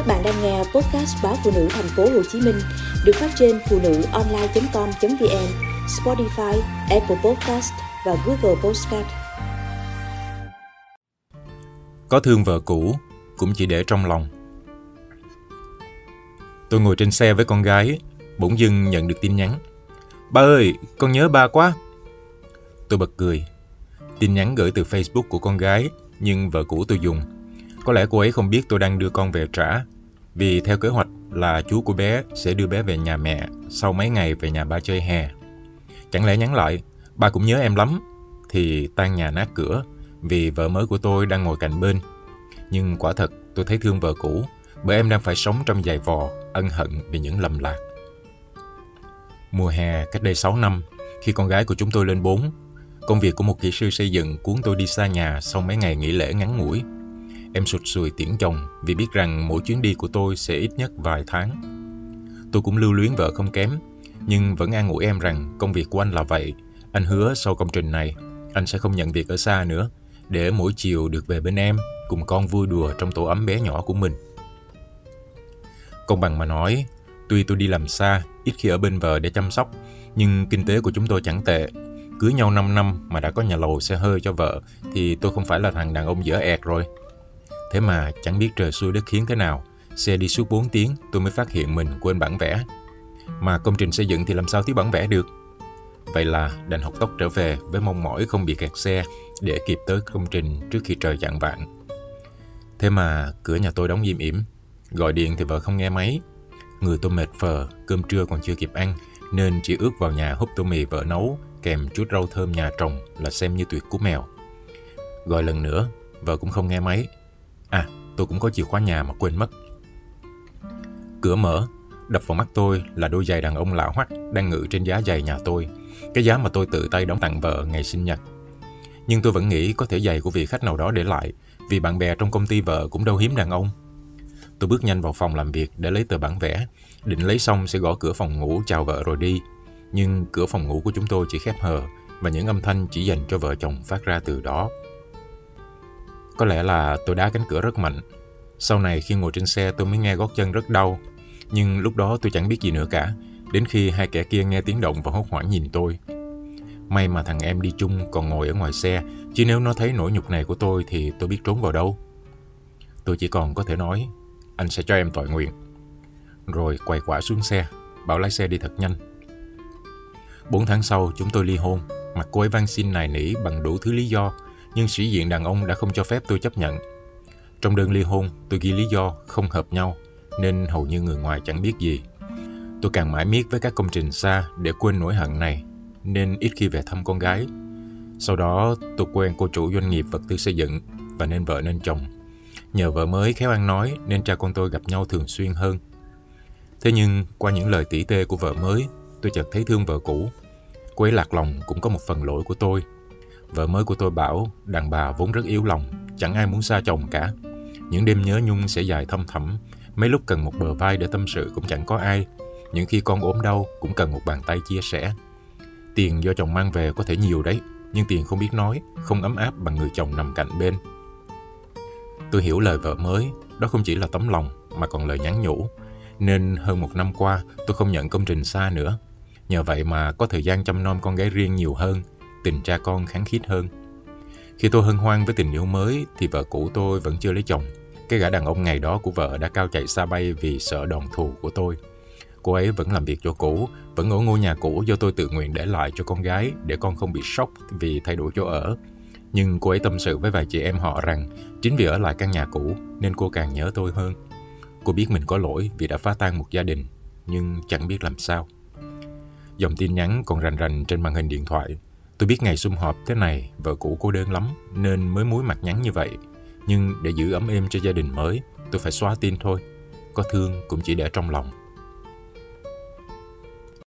Các bạn đang nghe podcast báo phụ nữ thành phố Hồ Chí Minh được phát trên phụ nữ online.com.vn, Spotify, Apple Podcast và Google Podcast. Có thương vợ cũ cũng chỉ để trong lòng. Tôi ngồi trên xe với con gái, bỗng dưng nhận được tin nhắn. Ba ơi, con nhớ ba quá. Tôi bật cười. Tin nhắn gửi từ Facebook của con gái, nhưng vợ cũ tôi dùng có lẽ cô ấy không biết tôi đang đưa con về trả, vì theo kế hoạch là chú của bé sẽ đưa bé về nhà mẹ sau mấy ngày về nhà ba chơi hè. Chẳng lẽ nhắn lại, ba cũng nhớ em lắm, thì tan nhà nát cửa vì vợ mới của tôi đang ngồi cạnh bên. Nhưng quả thật tôi thấy thương vợ cũ bởi em đang phải sống trong dài vò, ân hận vì những lầm lạc. Mùa hè cách đây 6 năm, khi con gái của chúng tôi lên 4, công việc của một kỹ sư xây dựng cuốn tôi đi xa nhà sau mấy ngày nghỉ lễ ngắn ngủi Em sụt sùi tiễn chồng vì biết rằng mỗi chuyến đi của tôi sẽ ít nhất vài tháng. Tôi cũng lưu luyến vợ không kém, nhưng vẫn an ủi em rằng công việc của anh là vậy. Anh hứa sau công trình này, anh sẽ không nhận việc ở xa nữa, để mỗi chiều được về bên em, cùng con vui đùa trong tổ ấm bé nhỏ của mình. Công bằng mà nói, tuy tôi đi làm xa, ít khi ở bên vợ để chăm sóc, nhưng kinh tế của chúng tôi chẳng tệ. Cưới nhau 5 năm mà đã có nhà lầu xe hơi cho vợ, thì tôi không phải là thằng đàn ông dở ẹt rồi. Thế mà chẳng biết trời xui đất khiến thế nào, xe đi suốt 4 tiếng tôi mới phát hiện mình quên bản vẽ. Mà công trình xây dựng thì làm sao thiếu bản vẽ được? Vậy là đành học tốc trở về với mong mỏi không bị kẹt xe để kịp tới công trình trước khi trời chạng vạn. Thế mà cửa nhà tôi đóng im ỉm, gọi điện thì vợ không nghe máy. Người tôi mệt phờ, cơm trưa còn chưa kịp ăn nên chỉ ước vào nhà húp tô mì vợ nấu kèm chút rau thơm nhà trồng là xem như tuyệt của mèo. Gọi lần nữa, vợ cũng không nghe máy À, tôi cũng có chìa khóa nhà mà quên mất. Cửa mở, đập vào mắt tôi là đôi giày đàn ông lão hoắc đang ngự trên giá giày nhà tôi. Cái giá mà tôi tự tay đóng tặng vợ ngày sinh nhật. Nhưng tôi vẫn nghĩ có thể giày của vị khách nào đó để lại, vì bạn bè trong công ty vợ cũng đâu hiếm đàn ông. Tôi bước nhanh vào phòng làm việc để lấy tờ bản vẽ, định lấy xong sẽ gõ cửa phòng ngủ chào vợ rồi đi. Nhưng cửa phòng ngủ của chúng tôi chỉ khép hờ và những âm thanh chỉ dành cho vợ chồng phát ra từ đó. Có lẽ là tôi đá cánh cửa rất mạnh. Sau này khi ngồi trên xe tôi mới nghe gót chân rất đau. Nhưng lúc đó tôi chẳng biết gì nữa cả. Đến khi hai kẻ kia nghe tiếng động và hốt hoảng nhìn tôi. May mà thằng em đi chung còn ngồi ở ngoài xe. Chứ nếu nó thấy nỗi nhục này của tôi thì tôi biết trốn vào đâu. Tôi chỉ còn có thể nói anh sẽ cho em tội nguyện. Rồi quay quả xuống xe, bảo lái xe đi thật nhanh. Bốn tháng sau chúng tôi ly hôn, mặt cô ấy van xin nài nỉ bằng đủ thứ lý do nhưng sĩ diện đàn ông đã không cho phép tôi chấp nhận. Trong đơn ly hôn, tôi ghi lý do không hợp nhau, nên hầu như người ngoài chẳng biết gì. Tôi càng mãi miết với các công trình xa để quên nỗi hận này, nên ít khi về thăm con gái. Sau đó, tôi quen cô chủ doanh nghiệp vật tư xây dựng và nên vợ nên chồng. Nhờ vợ mới khéo ăn nói nên cha con tôi gặp nhau thường xuyên hơn. Thế nhưng, qua những lời tỉ tê của vợ mới, tôi chợt thấy thương vợ cũ. Cô ấy lạc lòng cũng có một phần lỗi của tôi Vợ mới của tôi bảo đàn bà vốn rất yếu lòng, chẳng ai muốn xa chồng cả. Những đêm nhớ nhung sẽ dài thâm thẳm, mấy lúc cần một bờ vai để tâm sự cũng chẳng có ai. Những khi con ốm đau cũng cần một bàn tay chia sẻ. Tiền do chồng mang về có thể nhiều đấy, nhưng tiền không biết nói, không ấm áp bằng người chồng nằm cạnh bên. Tôi hiểu lời vợ mới, đó không chỉ là tấm lòng mà còn lời nhắn nhủ. Nên hơn một năm qua tôi không nhận công trình xa nữa. Nhờ vậy mà có thời gian chăm nom con gái riêng nhiều hơn, tình cha con kháng khít hơn. Khi tôi hân hoan với tình yêu mới thì vợ cũ tôi vẫn chưa lấy chồng. Cái gã đàn ông ngày đó của vợ đã cao chạy xa bay vì sợ đòn thù của tôi. Cô ấy vẫn làm việc cho cũ, vẫn ở ngôi nhà cũ do tôi tự nguyện để lại cho con gái để con không bị sốc vì thay đổi chỗ ở. Nhưng cô ấy tâm sự với vài chị em họ rằng chính vì ở lại căn nhà cũ nên cô càng nhớ tôi hơn. Cô biết mình có lỗi vì đã phá tan một gia đình, nhưng chẳng biết làm sao. Dòng tin nhắn còn rành rành trên màn hình điện thoại Tôi biết ngày sum họp thế này, vợ cũ cô đơn lắm, nên mới muối mặt nhắn như vậy. Nhưng để giữ ấm êm cho gia đình mới, tôi phải xóa tin thôi. Có thương cũng chỉ để trong lòng.